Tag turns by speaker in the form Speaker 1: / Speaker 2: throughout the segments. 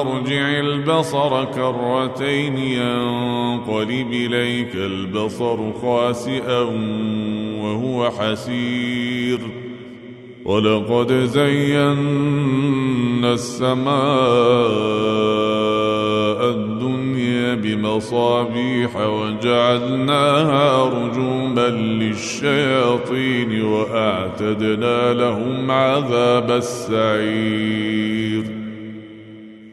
Speaker 1: أرجع البصر كرتين ينقلب إليك البصر خاسئا وهو حسير. ولقد زينا السماء الدنيا بمصابيح وجعلناها رجوما للشياطين وأعتدنا لهم عذاب السعير.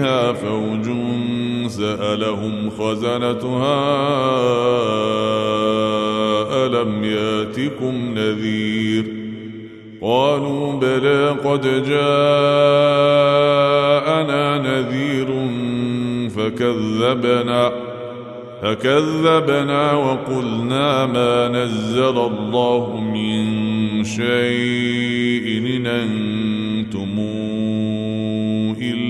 Speaker 1: فيها فوج سألهم خزنتها ألم يأتكم نذير؟ قالوا بلى قد جاءنا نذير فكذبنا فكذبنا وقلنا ما نزل الله من شيء إن أنتم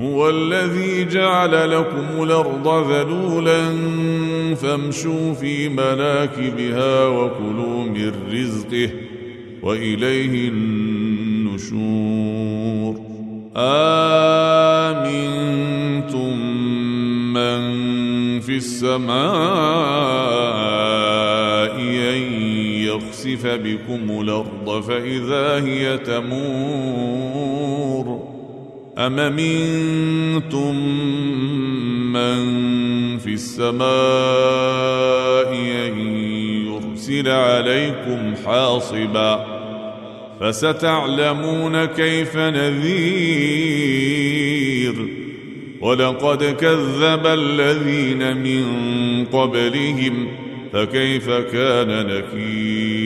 Speaker 1: هو الذي جعل لكم الأرض ذلولا فامشوا في مناكبها وكلوا من رزقه وإليه النشور. آمنتم من في السماء أن يخسف بكم الأرض فإذا هي تمور. أم منتم من في السماء أن يرسل عليكم حاصبا فستعلمون كيف نذير ولقد كذب الذين من قبلهم فكيف كان نكير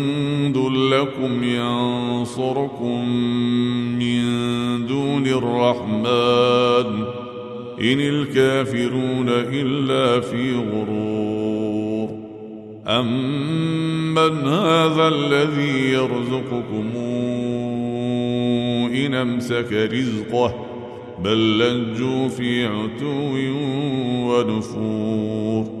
Speaker 1: لكم ينصركم من دون الرحمن. إن الكافرون إلا في غرور. أمن هذا الذي يرزقكم؟ إن أمسك رزقه بل لجوا في عتو ونفور.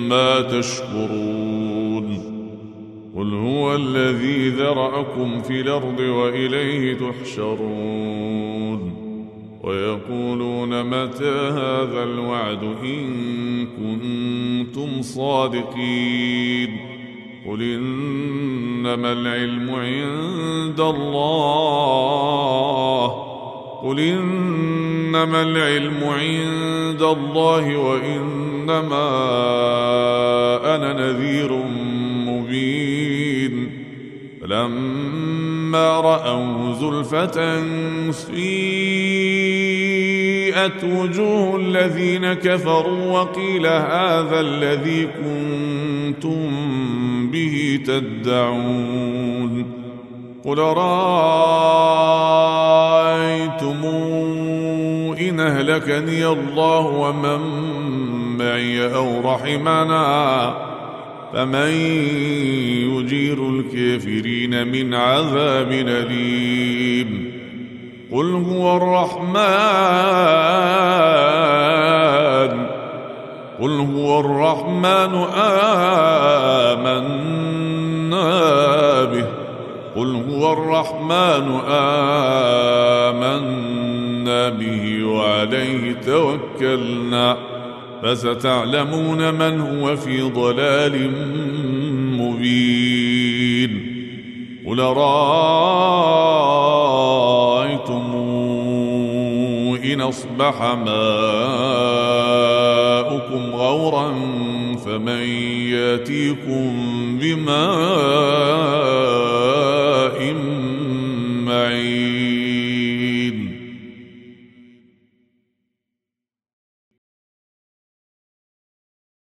Speaker 1: ما تشكرون قل هو الذي ذرأكم في الأرض وإليه تحشرون ويقولون متى هذا الوعد إن كنتم صادقين قل إنما العلم عند الله قل إنما العلم عند الله وإنما أنا نذير مبين. فلما رأوا زلفة سيئت وجوه الذين كفروا وقيل هذا الذي كنتم به تدعون. قل رأيتم إن أهلكني الله ومن معي أو رحمنا. فمن يجير الكافرين من عذاب أليم. قل هو الرحمن. قل هو الرحمن آمنا به. قل هو الرحمن آمنا به. وعليه توكلنا. فستعلمون من هو في ضلال مبين. قل رأيتم إن أصبح ماؤكم غورا فمن يأتيكم بماء